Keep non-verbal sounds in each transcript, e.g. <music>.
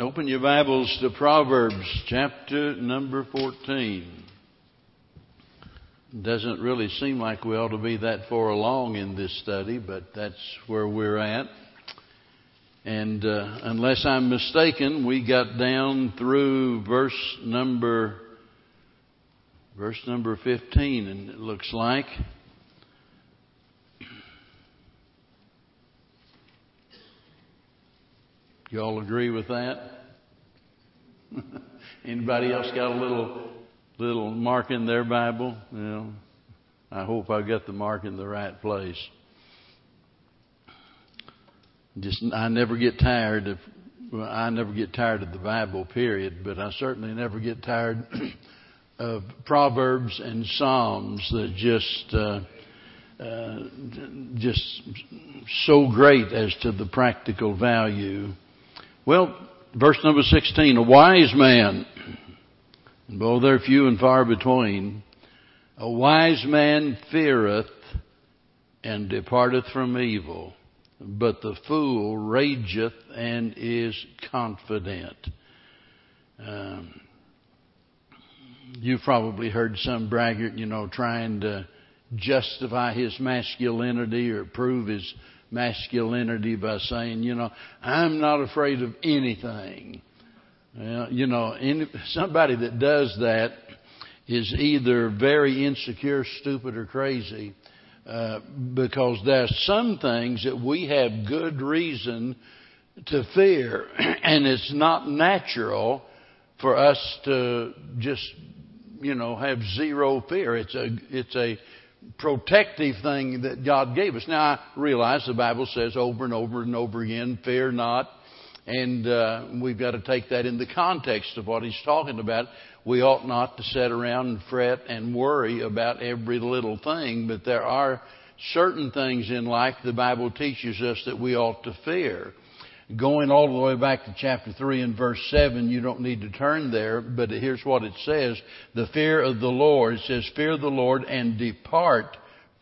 Open your Bibles to Proverbs chapter number 14. Doesn't really seem like we ought to be that far along in this study, but that's where we're at. And uh, unless I'm mistaken, we got down through verse number verse number 15, and it looks like. You all agree with that? <laughs> Anybody else got a little little mark in their Bible? I hope I got the mark in the right place. Just I never get tired of well, I never get tired of the Bible, period, but I certainly never get tired <clears throat> of Proverbs and Psalms that just uh, uh, just so great as to the practical value well, verse number 16, a wise man, and both they're few and far between, a wise man feareth and departeth from evil, but the fool rageth and is confident. Um, you've probably heard some braggart, you know, trying to justify his masculinity or prove his masculinity by saying, you know, I'm not afraid of anything. Well, you know, any, somebody that does that is either very insecure, stupid, or crazy. Uh, because there's some things that we have good reason to fear, <clears throat> and it's not natural for us to just, you know, have zero fear. It's a, it's a protective thing that God gave us. Now, I realize the Bible says over and over and over again, fear not. And uh, we've got to take that in the context of what he's talking about. We ought not to sit around and fret and worry about every little thing, but there are certain things in life the Bible teaches us that we ought to fear. Going all the way back to chapter 3 and verse 7, you don't need to turn there, but here's what it says. The fear of the Lord, it says, fear the Lord and depart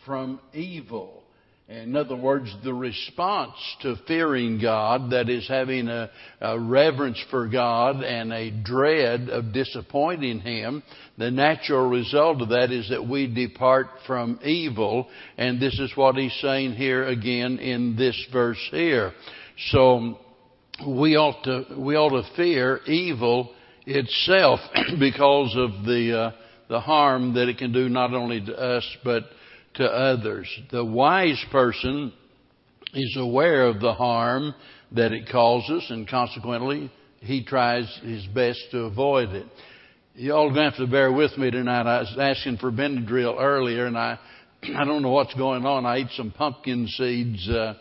from evil. In other words, the response to fearing God, that is having a, a, reverence for God and a dread of disappointing Him, the natural result of that is that we depart from evil. And this is what He's saying here again in this verse here. So we ought to we ought to fear evil itself <clears throat> because of the uh, the harm that it can do not only to us but to others. The wise person is aware of the harm that it causes, and consequently, he tries his best to avoid it. You all going to have to bear with me tonight. I was asking for Benadryl earlier, and I <clears throat> I don't know what's going on. I ate some pumpkin seeds. Uh,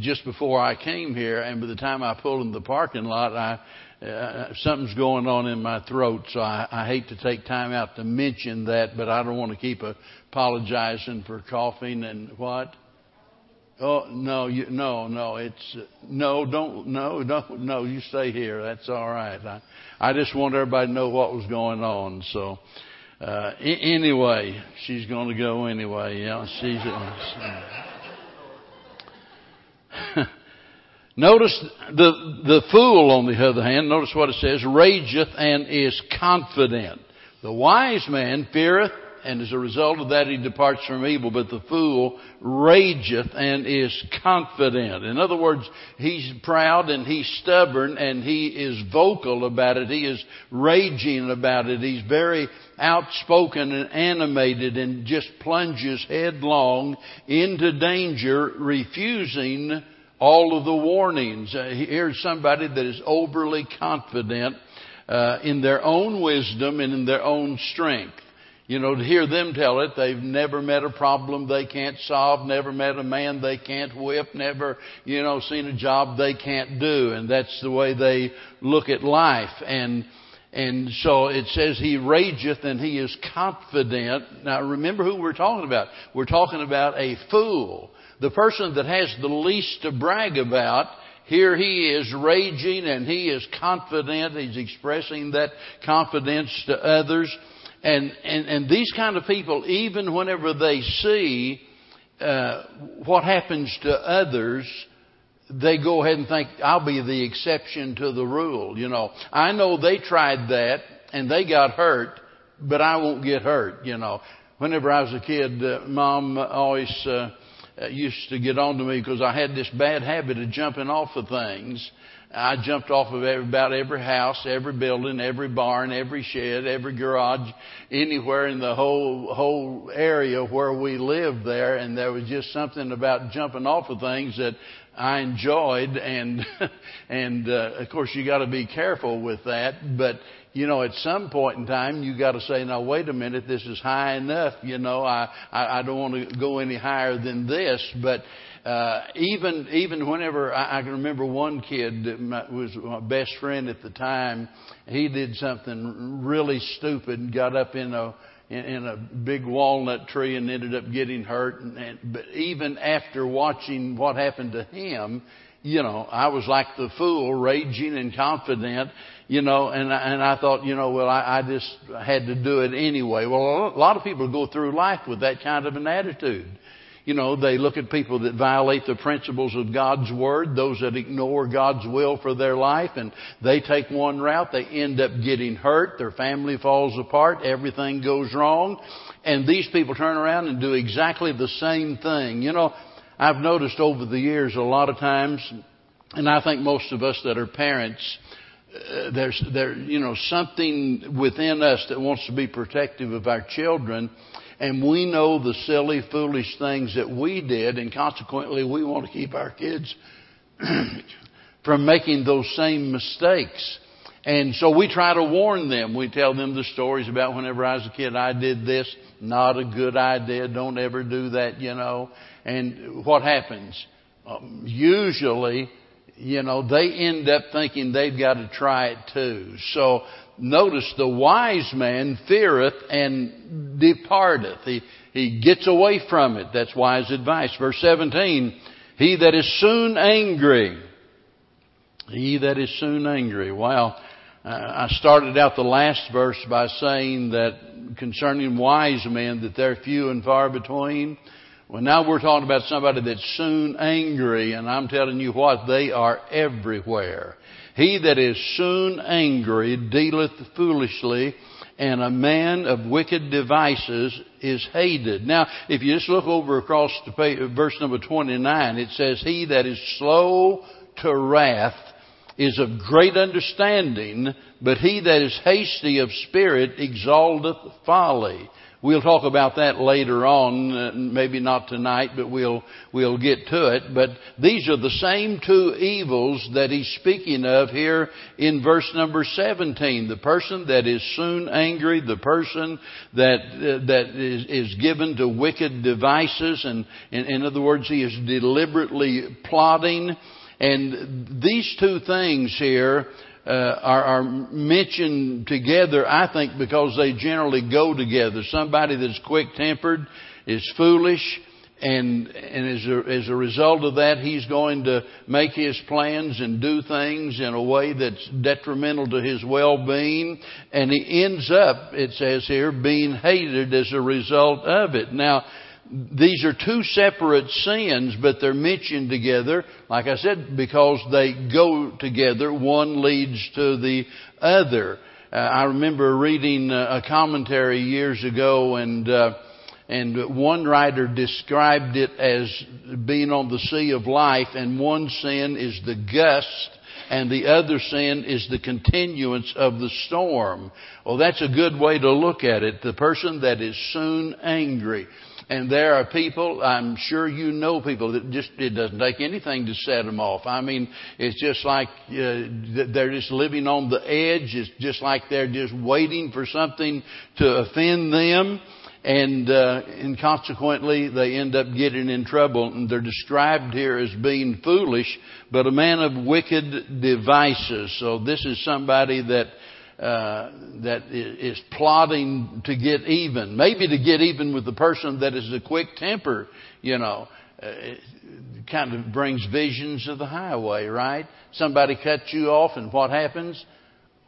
just before I came here, and by the time I pulled in the parking lot, I uh, something's going on in my throat. So I, I hate to take time out to mention that, but I don't want to keep apologizing for coughing and what. Oh no, you, no, no. It's no, don't, no, no, no. You stay here. That's all right. I, I just want everybody to know what was going on. So, uh, anyway, she's going to go anyway. Yeah, she's. Uh, <laughs> notice the, the fool, on the other hand, notice what it says, rageth and is confident. The wise man feareth, and as a result of that he departs from evil, but the fool rageth and is confident. In other words, he's proud and he's stubborn and he is vocal about it. He is raging about it. He's very outspoken and animated and just plunges headlong into danger, refusing all of the warnings. Uh, here's somebody that is overly confident uh, in their own wisdom and in their own strength. You know, to hear them tell it, they've never met a problem they can't solve, never met a man they can't whip, never, you know, seen a job they can't do. And that's the way they look at life. And, and so it says he rageth and he is confident. Now remember who we're talking about. We're talking about a fool the person that has the least to brag about, here he is raging and he is confident. He's expressing that confidence to others. And, and, and these kind of people, even whenever they see uh, what happens to others, they go ahead and think I'll be the exception to the rule. You know, I know they tried that and they got hurt, but I won't get hurt. You know, whenever I was a kid, uh, mom always uh, used to get on to me because I had this bad habit of jumping off of things. I jumped off of every, about every house, every building, every barn, every shed, every garage, anywhere in the whole whole area where we lived there, and there was just something about jumping off of things that I enjoyed, and <laughs> and uh, of course you got to be careful with that. But you know, at some point in time, you got to say, "Now wait a minute, this is high enough." You know, I I, I don't want to go any higher than this. But uh, even even whenever I, I can remember one kid that my, was my best friend at the time, he did something really stupid and got up in a in, in a big walnut tree and ended up getting hurt. And, and, but even after watching what happened to him, you know, I was like the fool, raging and confident, you know, and and I thought, you know, well, I, I just had to do it anyway. Well, a lot of people go through life with that kind of an attitude. You know, they look at people that violate the principles of God's Word, those that ignore God's will for their life, and they take one route. They end up getting hurt. Their family falls apart. Everything goes wrong. And these people turn around and do exactly the same thing. You know, I've noticed over the years a lot of times, and I think most of us that are parents, uh, there's there you know something within us that wants to be protective of our children and we know the silly, foolish things that we did, and consequently, we want to keep our kids <clears throat> from making those same mistakes. And so we try to warn them. We tell them the stories about whenever I was a kid, I did this. Not a good idea. Don't ever do that, you know. And what happens? Um, usually, you know, they end up thinking they've got to try it too. So notice the wise man feareth and departeth. He, he gets away from it. That's wise advice. Verse 17, he that is soon angry. He that is soon angry. Uh, I started out the last verse by saying that concerning wise men that they're few and far between. Well, now we're talking about somebody that's soon angry, and I'm telling you what, they are everywhere. He that is soon angry dealeth foolishly, and a man of wicked devices is hated. Now, if you just look over across to page, verse number 29, it says, He that is slow to wrath is of great understanding, but he that is hasty of spirit exalteth folly. We'll talk about that later on, uh, maybe not tonight, but we'll, we'll get to it. But these are the same two evils that he's speaking of here in verse number 17. The person that is soon angry, the person that, uh, that is, is given to wicked devices, and in, in other words, he is deliberately plotting. And these two things here, uh, are, are mentioned together, I think, because they generally go together. Somebody that's quick tempered is foolish, and and as a, as a result of that, he's going to make his plans and do things in a way that's detrimental to his well-being, and he ends up, it says here, being hated as a result of it. Now, these are two separate sins, but they're mentioned together, like I said, because they go together. One leads to the other. Uh, I remember reading a commentary years ago, and uh, and one writer described it as being on the sea of life, and one sin is the gust, and the other sin is the continuance of the storm. Well, that's a good way to look at it. The person that is soon angry. And there are people, I'm sure you know people that just, it doesn't take anything to set them off. I mean, it's just like uh, they're just living on the edge. It's just like they're just waiting for something to offend them. And, uh, and consequently, they end up getting in trouble. And they're described here as being foolish, but a man of wicked devices. So this is somebody that uh, that is plotting to get even, maybe to get even with the person that is a quick temper, you know. Uh, kind of brings visions of the highway, right? Somebody cuts you off, and what happens?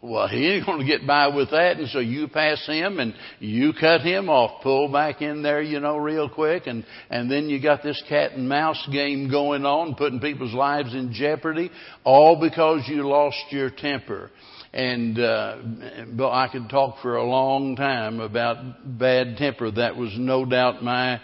Well, he ain't going to get by with that, and so you pass him and you cut him off, pull back in there, you know, real quick, and and then you got this cat and mouse game going on, putting people's lives in jeopardy, all because you lost your temper. And uh, I could talk for a long time about bad temper. That was no doubt my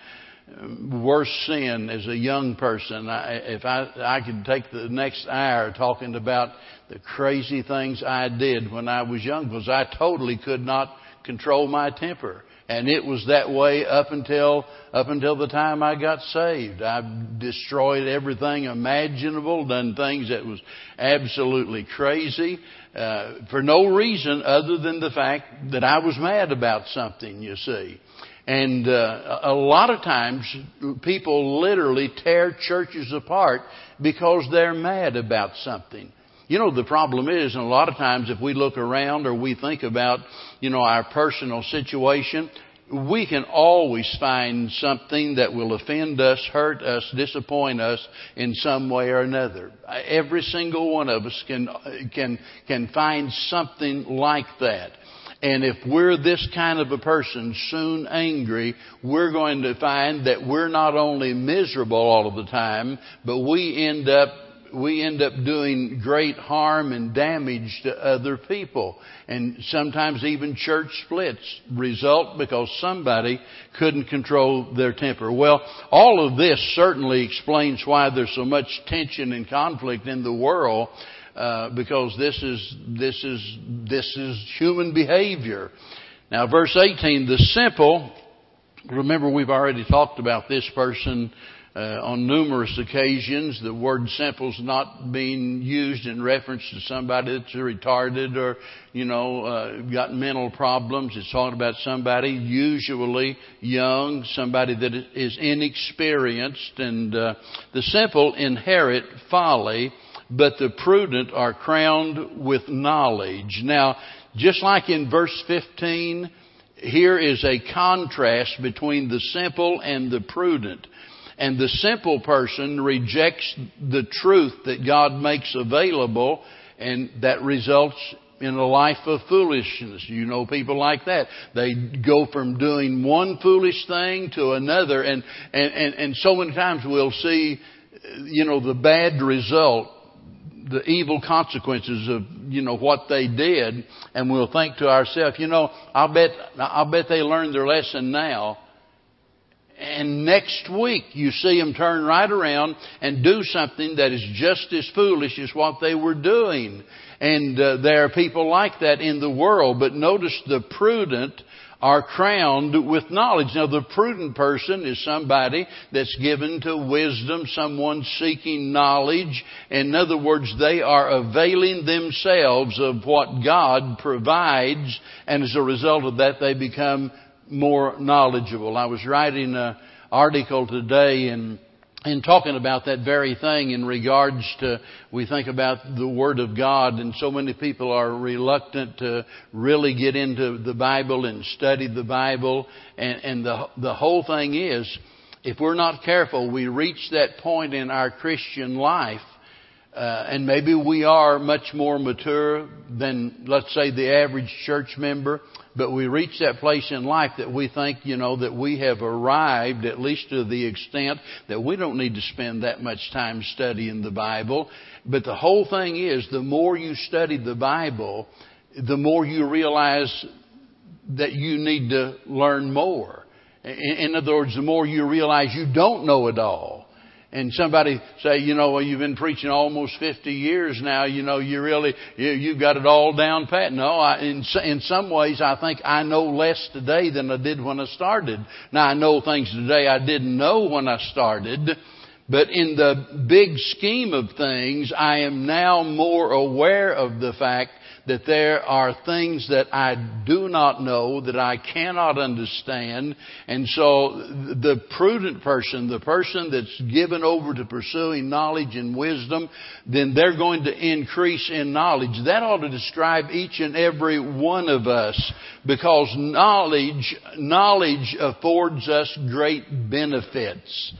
worst sin as a young person. I, if I, I could take the next hour talking about the crazy things I did when I was young because I totally could not control my temper. And it was that way up until, up until the time I got saved. I destroyed everything imaginable, done things that was absolutely crazy, uh, for no reason other than the fact that I was mad about something, you see. And uh, a lot of times people literally tear churches apart because they're mad about something. You know, the problem is, and a lot of times if we look around or we think about, you know, our personal situation, we can always find something that will offend us, hurt us, disappoint us in some way or another. Every single one of us can, can, can find something like that. And if we're this kind of a person, soon angry, we're going to find that we're not only miserable all of the time, but we end up we end up doing great harm and damage to other people. And sometimes even church splits result because somebody couldn't control their temper. Well, all of this certainly explains why there's so much tension and conflict in the world uh, because this is this is this is human behavior. Now, verse 18, the simple. Remember, we've already talked about this person uh, on numerous occasions. The word simple is not being used in reference to somebody that's retarded or, you know, uh, got mental problems. It's talking about somebody usually young, somebody that is inexperienced, and uh, the simple inherit folly but the prudent are crowned with knowledge. Now, just like in verse 15, here is a contrast between the simple and the prudent. And the simple person rejects the truth that God makes available, and that results in a life of foolishness. You know people like that. They go from doing one foolish thing to another, and, and, and, and so many times we'll see, you know, the bad result the evil consequences of you know what they did, and we'll think to ourselves, you know, I'll bet I'll bet they learned their lesson now. And next week you see them turn right around and do something that is just as foolish as what they were doing. And uh, there are people like that in the world. But notice the prudent are crowned with knowledge. Now the prudent person is somebody that's given to wisdom, someone seeking knowledge. In other words, they are availing themselves of what God provides, and as a result of that, they become more knowledgeable. I was writing an article today in in talking about that very thing in regards to, we think about the Word of God, and so many people are reluctant to really get into the Bible and study the Bible. And, and the, the whole thing is, if we're not careful, we reach that point in our Christian life uh, and maybe we are much more mature than, let's say, the average church member, but we reach that place in life that we think, you know, that we have arrived, at least to the extent that we don't need to spend that much time studying the Bible. But the whole thing is, the more you study the Bible, the more you realize that you need to learn more. In other words, the more you realize you don't know it all and somebody say, you know, well, you've been preaching almost 50 years now, you know, you really, you, you've got it all down pat. No, I, in, in some ways, I think I know less today than I did when I started. Now, I know things today I didn't know when I started, but in the big scheme of things, I am now more aware of the fact that there are things that I do not know, that I cannot understand. And so the prudent person, the person that's given over to pursuing knowledge and wisdom, then they're going to increase in knowledge. That ought to describe each and every one of us because knowledge, knowledge affords us great benefits.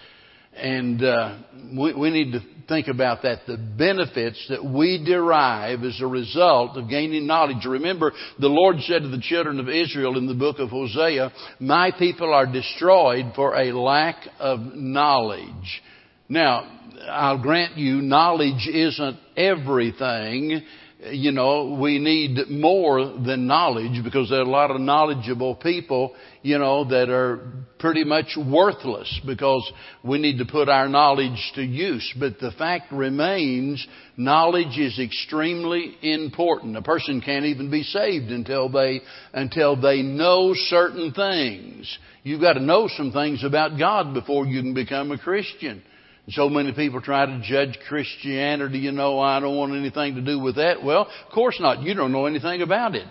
And uh, we, we need to think about that, the benefits that we derive as a result of gaining knowledge. Remember, the Lord said to the children of Israel in the book of Hosea, My people are destroyed for a lack of knowledge. Now, I'll grant you, knowledge isn't everything, you know, we need more than knowledge because there are a lot of knowledgeable people, you know, that are pretty much worthless because we need to put our knowledge to use. But the fact remains, knowledge is extremely important. A person can't even be saved until they, until they know certain things. You've got to know some things about God before you can become a Christian. So many people try to judge Christianity, you know, I don't want anything to do with that. Well, of course not. You don't know anything about it.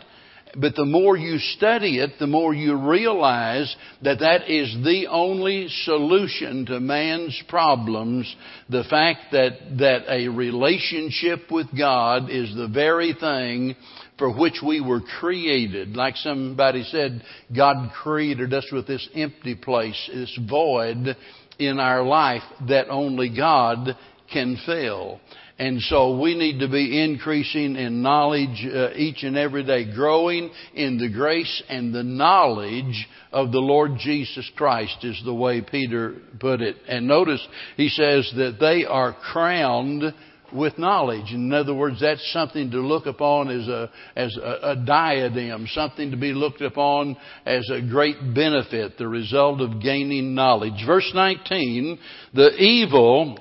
But the more you study it, the more you realize that that is the only solution to man's problems. The fact that, that a relationship with God is the very thing for which we were created. Like somebody said, God created us with this empty place, this void in our life that only God can fill. And so we need to be increasing in knowledge uh, each and every day, growing in the grace and the knowledge of the Lord Jesus Christ is the way Peter put it. And notice he says that they are crowned with knowledge. In other words, that's something to look upon as a, as a, a, diadem, something to be looked upon as a great benefit, the result of gaining knowledge. Verse 19, the evil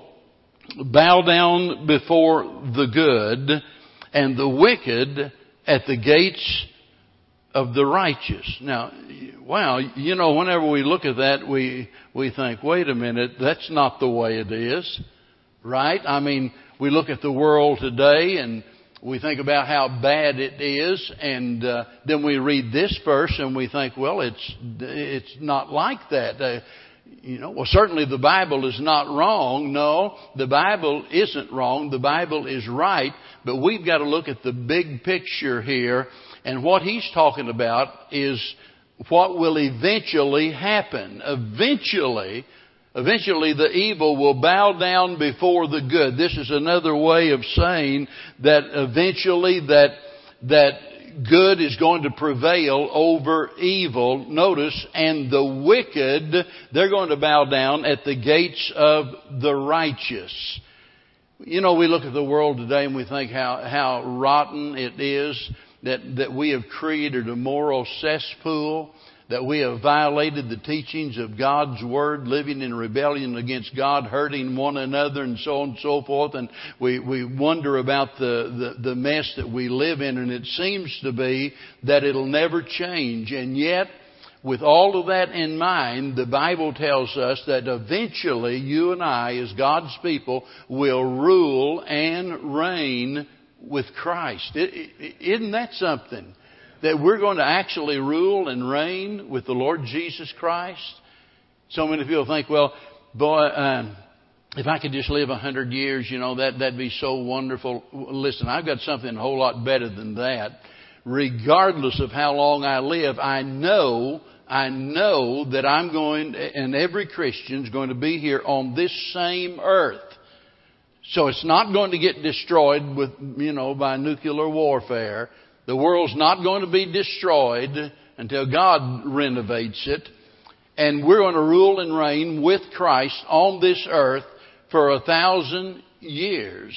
bow down before the good and the wicked at the gates of the righteous. Now, wow, you know, whenever we look at that, we, we think, wait a minute, that's not the way it is. Right? I mean, we look at the world today and we think about how bad it is, and uh, then we read this verse and we think, well, it's it's not like that. Uh, you know, well, certainly the Bible is not wrong. No, the Bible isn't wrong. The Bible is right, but we've got to look at the big picture here, and what he's talking about is what will eventually happen. Eventually, Eventually the evil will bow down before the good. This is another way of saying that eventually that, that good is going to prevail over evil. Notice, and the wicked, they're going to bow down at the gates of the righteous. You know, we look at the world today and we think how, how rotten it is that, that we have created a moral cesspool that we have violated the teachings of God's Word, living in rebellion against God, hurting one another, and so on and so forth. And we, we wonder about the, the, the mess that we live in, and it seems to be that it'll never change. And yet, with all of that in mind, the Bible tells us that eventually you and I, as God's people, will rule and reign with Christ. Isn't that something? That we're going to actually rule and reign with the Lord Jesus Christ? So many people think, well, boy, um, if I could just live a hundred years, you know, that, that'd be so wonderful. Listen, I've got something a whole lot better than that. Regardless of how long I live, I know, I know that I'm going, and every Christian's going to be here on this same earth. So it's not going to get destroyed with, you know, by nuclear warfare. The world's not going to be destroyed until God renovates it. And we're going to rule and reign with Christ on this earth for a thousand years.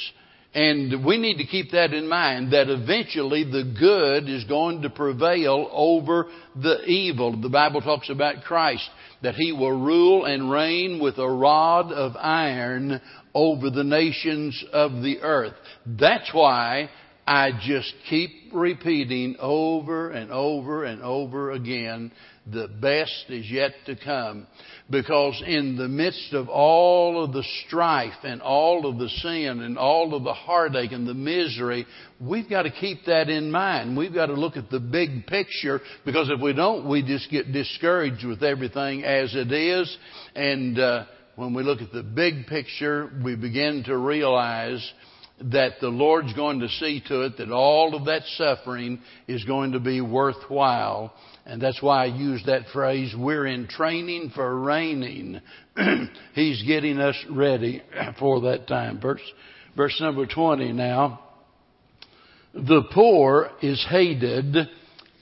And we need to keep that in mind that eventually the good is going to prevail over the evil. The Bible talks about Christ, that He will rule and reign with a rod of iron over the nations of the earth. That's why I just keep repeating over and over and over again, the best is yet to come. Because in the midst of all of the strife and all of the sin and all of the heartache and the misery, we've got to keep that in mind. We've got to look at the big picture because if we don't, we just get discouraged with everything as it is. And uh, when we look at the big picture, we begin to realize that the Lord's going to see to it that all of that suffering is going to be worthwhile. And that's why I use that phrase, we're in training for reigning. <clears throat> He's getting us ready <clears throat> for that time. Verse, verse number 20 now. The poor is hated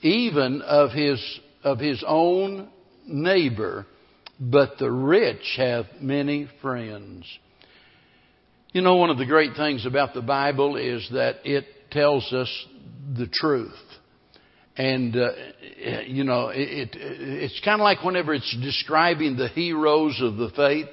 even of his, of his own neighbor, but the rich have many friends. You know, one of the great things about the Bible is that it tells us the truth. And, uh, you know, it, it, it's kind of like whenever it's describing the heroes of the faith.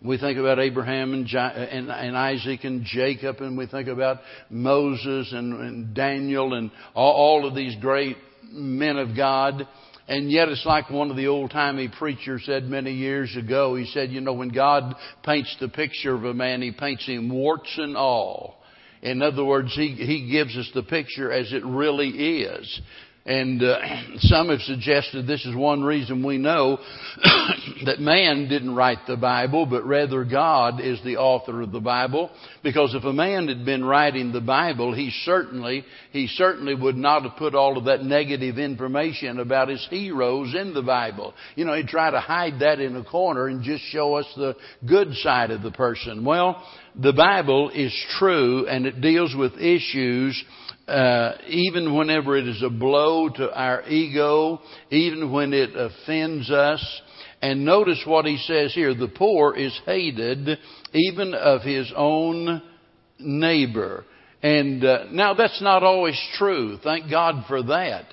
We think about Abraham and, and, and, Isaac and Jacob, and we think about Moses and, and Daniel and all, all of these great men of God. And yet it's like one of the old timey preachers said many years ago. He said, you know, when God paints the picture of a man, He paints him warts and all. In other words, He, he gives us the picture as it really is. And uh, <clears throat> some have suggested this is one reason we know <clears throat> that man didn't write the Bible, but rather God is the author of the Bible. Because if a man had been writing the Bible, he certainly, he certainly would not have put all of that negative information about his heroes in the Bible. You know, he'd try to hide that in a corner and just show us the good side of the person. Well, the Bible is true and it deals with issues uh, even whenever it is a blow to our ego, even when it offends us. And notice what he says here the poor is hated even of his own neighbor. And uh, now that's not always true. Thank God for that.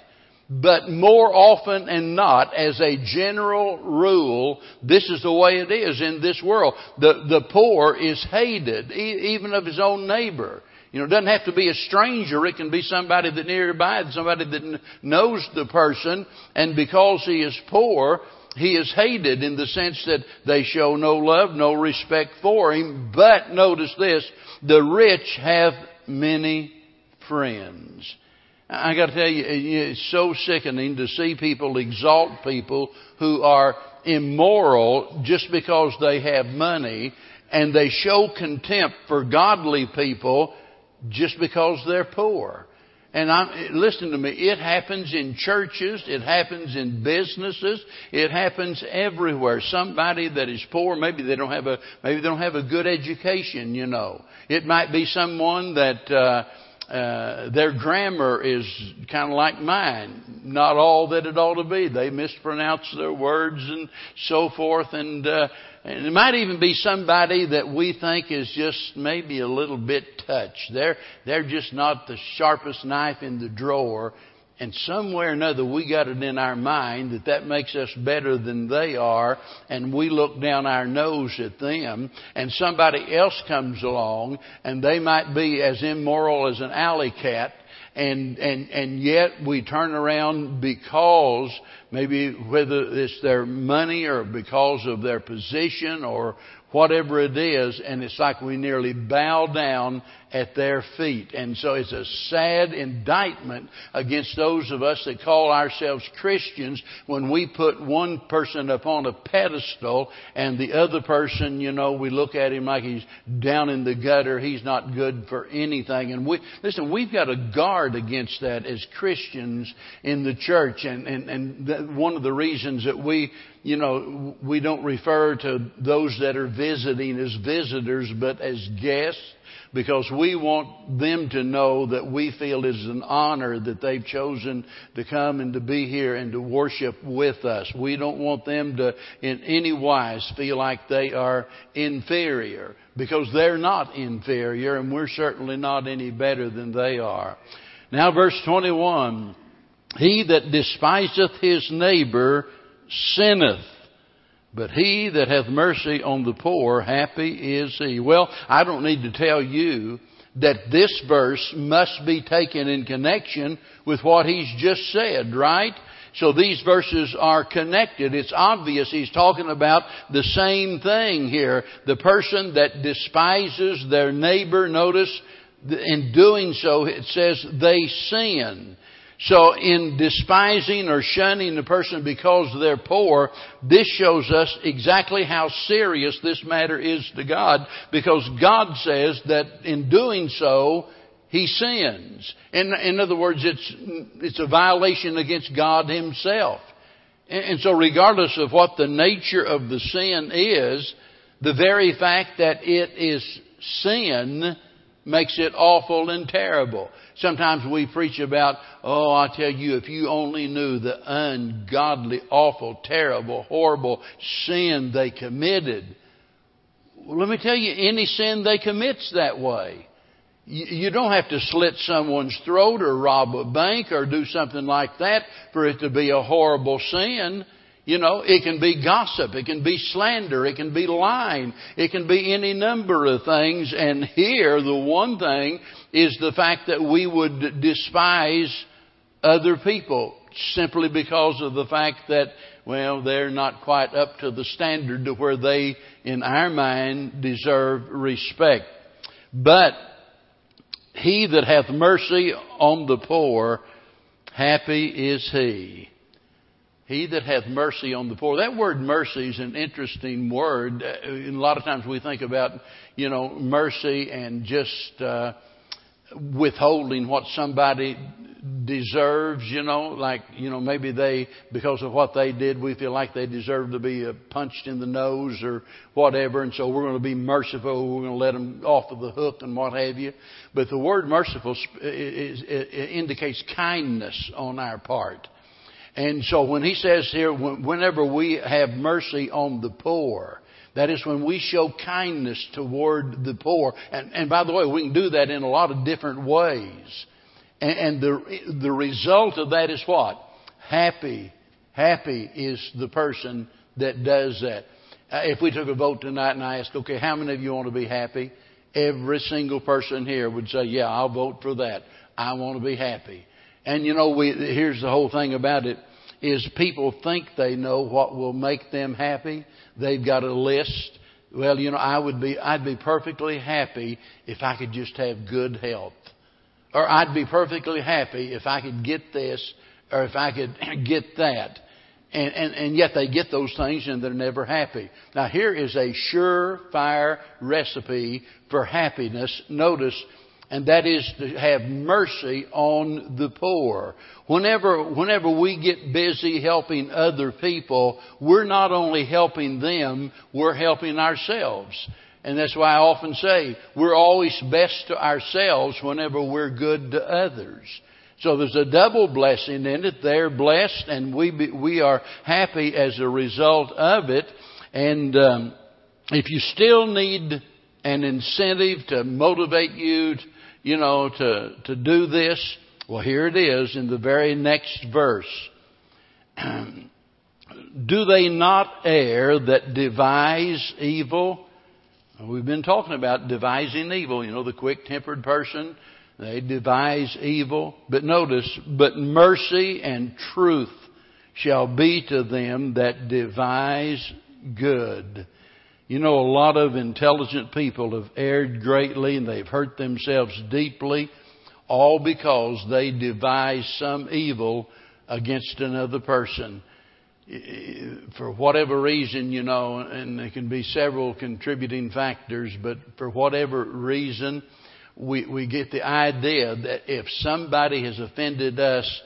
But more often and not, as a general rule, this is the way it is in this world. The, the poor is hated, even of his own neighbor. You know, it doesn't have to be a stranger. It can be somebody that nearby, somebody that knows the person. And because he is poor, he is hated in the sense that they show no love, no respect for him. But notice this, the rich have many friends. I got to tell you, it's so sickening to see people exalt people who are immoral just because they have money and they show contempt for godly people just because they're poor. And I'm, listen to me, it happens in churches, it happens in businesses, it happens everywhere. Somebody that is poor, maybe they don't have a, maybe they don't have a good education, you know. It might be someone that, uh, uh, their grammar is kind of like mine, not all that it ought to be. They mispronounce their words and so forth, and uh, and it might even be somebody that we think is just maybe a little bit touched. They're they're just not the sharpest knife in the drawer, and somewhere or another we got it in our mind that that makes us better than they are. And we look down our nose at them. And somebody else comes along and they might be as immoral as an alley cat and and and yet we turn around because maybe whether it's their money or because of their position or whatever it is, and it's like we nearly bow down at their feet. And so it's a sad indictment against those of us that call ourselves Christians when we put one person upon a pedestal and the other person, you know, we look at him like he's down in the gutter. He's not good for anything. And we, listen, we've got to guard against that as Christians in the church. And, and, and one of the reasons that we you know, we don't refer to those that are visiting as visitors, but as guests because we want them to know that we feel it is an honor that they've chosen to come and to be here and to worship with us. We don't want them to in any wise feel like they are inferior because they're not inferior and we're certainly not any better than they are. Now verse 21, he that despiseth his neighbor sinneth. But he that hath mercy on the poor, happy is he. Well, I don't need to tell you that this verse must be taken in connection with what he's just said, right? So these verses are connected. It's obvious he's talking about the same thing here. The person that despises their neighbor, notice, in doing so, it says they sin. So in despising or shunning the person because they're poor, this shows us exactly how serious this matter is to God because God says that in doing so, he sins. In, in other words, it's, it's a violation against God himself. And, and so regardless of what the nature of the sin is, the very fact that it is sin makes it awful and terrible. Sometimes we preach about, oh, I tell you, if you only knew the ungodly, awful, terrible, horrible sin they committed. Well, let me tell you, any sin they commit's that way. You don't have to slit someone's throat or rob a bank or do something like that for it to be a horrible sin. You know, it can be gossip, it can be slander, it can be lying, it can be any number of things. And here, the one thing is the fact that we would despise other people simply because of the fact that, well, they're not quite up to the standard to where they, in our mind, deserve respect. But he that hath mercy on the poor, happy is he. He that hath mercy on the poor. That word mercy is an interesting word. A lot of times we think about, you know, mercy and just uh, withholding what somebody deserves, you know, like, you know, maybe they, because of what they did, we feel like they deserve to be uh, punched in the nose or whatever, and so we're going to be merciful, we're going to let them off of the hook and what have you. But the word merciful is, indicates kindness on our part. And so when he says here, whenever we have mercy on the poor, that is when we show kindness toward the poor. And, and by the way, we can do that in a lot of different ways. And, and the, the result of that is what? Happy. Happy is the person that does that. Uh, if we took a vote tonight and I asked, okay, how many of you want to be happy? Every single person here would say, yeah, I'll vote for that. I want to be happy. And you know, we, here's the whole thing about it is people think they know what will make them happy. They've got a list. Well, you know, I would be, I'd be perfectly happy if I could just have good health. Or I'd be perfectly happy if I could get this or if I could <clears throat> get that. And, and, and yet they get those things and they're never happy. Now here is a surefire recipe for happiness. Notice and that is to have mercy on the poor. Whenever, whenever we get busy helping other people, we're not only helping them, we're helping ourselves. And that's why I often say we're always best to ourselves whenever we're good to others. So there's a double blessing in it. They're blessed and we, be, we are happy as a result of it. And um, if you still need an incentive to motivate you you know, to, to do this? Well, here it is in the very next verse. <clears throat> do they not err that devise evil? We've been talking about devising evil, you know, the quick tempered person. They devise evil. But notice, but mercy and truth shall be to them that devise good. You know, a lot of intelligent people have erred greatly and they've hurt themselves deeply, all because they devise some evil against another person. For whatever reason, you know, and there can be several contributing factors, but for whatever reason, we, we get the idea that if somebody has offended us,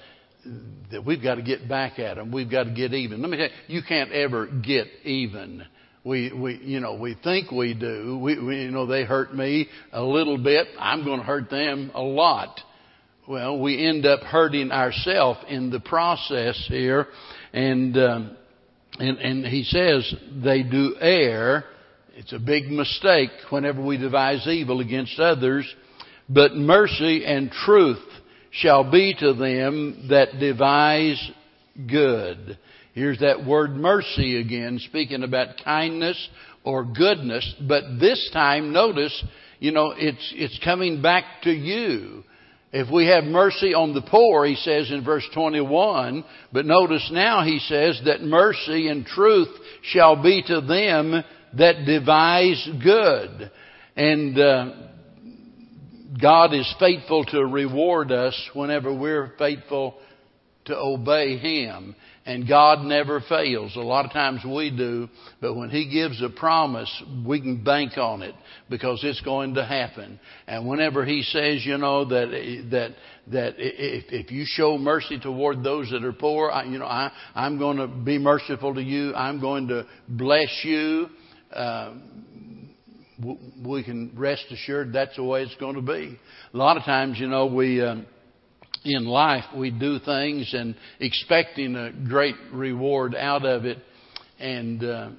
that we've got to get back at them. We've got to get even. Let me tell you, you can't ever get even we, we, you know, we think we do. We, we, you know, they hurt me a little bit. I'm going to hurt them a lot. Well, we end up hurting ourselves in the process here. And, um, and, and he says they do err. It's a big mistake whenever we devise evil against others. But mercy and truth shall be to them that devise good. Here's that word mercy again, speaking about kindness or goodness. But this time, notice, you know, it's, it's coming back to you. If we have mercy on the poor, he says in verse 21, but notice now he says that mercy and truth shall be to them that devise good. And uh, God is faithful to reward us whenever we're faithful to obey Him. And God never fails. A lot of times we do, but when He gives a promise, we can bank on it because it's going to happen. And whenever He says, you know, that, that, that if, if you show mercy toward those that are poor, I, you know, I, I'm going to be merciful to you. I'm going to bless you. Uh, we can rest assured that's the way it's going to be. A lot of times, you know, we, um, in life, we do things and expecting a great reward out of it. And, uh,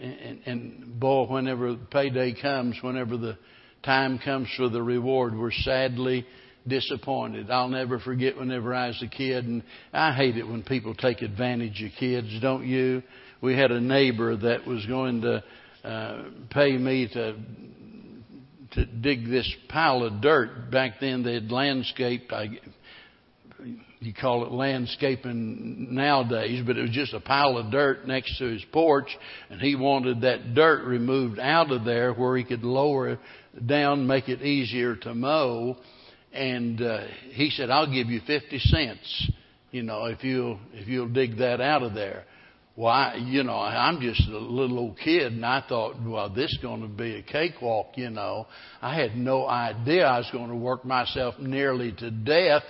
and, and boy, whenever payday comes, whenever the time comes for the reward, we're sadly disappointed. I'll never forget whenever I was a kid, and I hate it when people take advantage of kids, don't you? We had a neighbor that was going to uh, pay me to to dig this pile of dirt. Back then, they had landscaped. I, you call it landscaping nowadays, but it was just a pile of dirt next to his porch, and he wanted that dirt removed out of there where he could lower it down, make it easier to mow. And uh, he said, "I'll give you fifty cents, you know, if you'll if you'll dig that out of there." Well, you know, I'm just a little old kid, and I thought, well, this is going to be a cakewalk, you know. I had no idea I was going to work myself nearly to death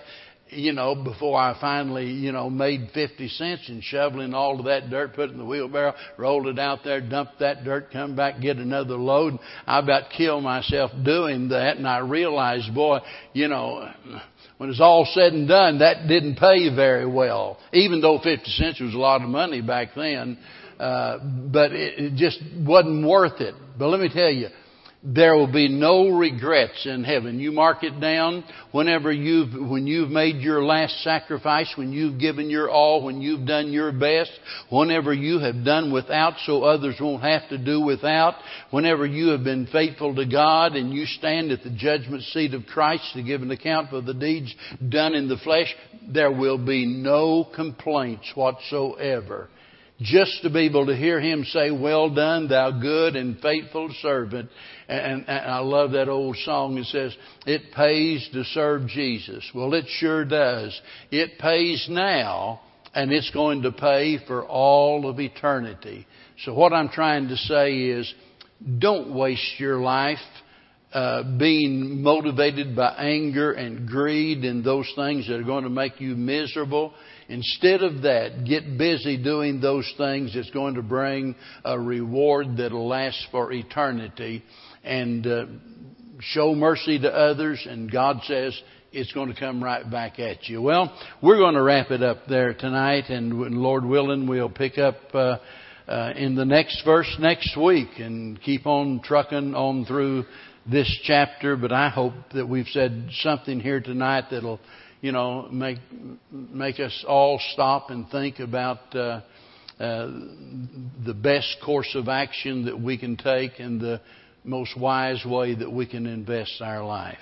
you know, before I finally, you know, made 50 cents in shoveling all of that dirt, put it in the wheelbarrow, rolled it out there, dumped that dirt, come back, get another load. I about killed myself doing that and I realized, boy, you know, when it's all said and done, that didn't pay very well. Even though 50 cents was a lot of money back then, uh, but it, it just wasn't worth it. But let me tell you, there will be no regrets in heaven. You mark it down whenever you've, when you've made your last sacrifice, when you've given your all, when you've done your best, whenever you have done without so others won't have to do without, whenever you have been faithful to God and you stand at the judgment seat of Christ to give an account for the deeds done in the flesh, there will be no complaints whatsoever just to be able to hear him say, Well done, thou good and faithful servant. And, and, I love that old song that says, It pays to serve Jesus. Well, it sure does. It pays now, and it's going to pay for all of eternity. So, what I'm trying to say is, don't waste your life. Uh, being motivated by anger and greed and those things that are going to make you miserable. Instead of that, get busy doing those things that's going to bring a reward that'll last for eternity and uh, show mercy to others. And God says, it's going to come right back at you. Well, we're going to wrap it up there tonight, and Lord willing, we'll pick up uh, uh, in the next verse next week and keep on trucking on through this chapter. But I hope that we've said something here tonight that'll you know, make make us all stop and think about uh, uh, the best course of action that we can take and the most wise way that we can invest our life.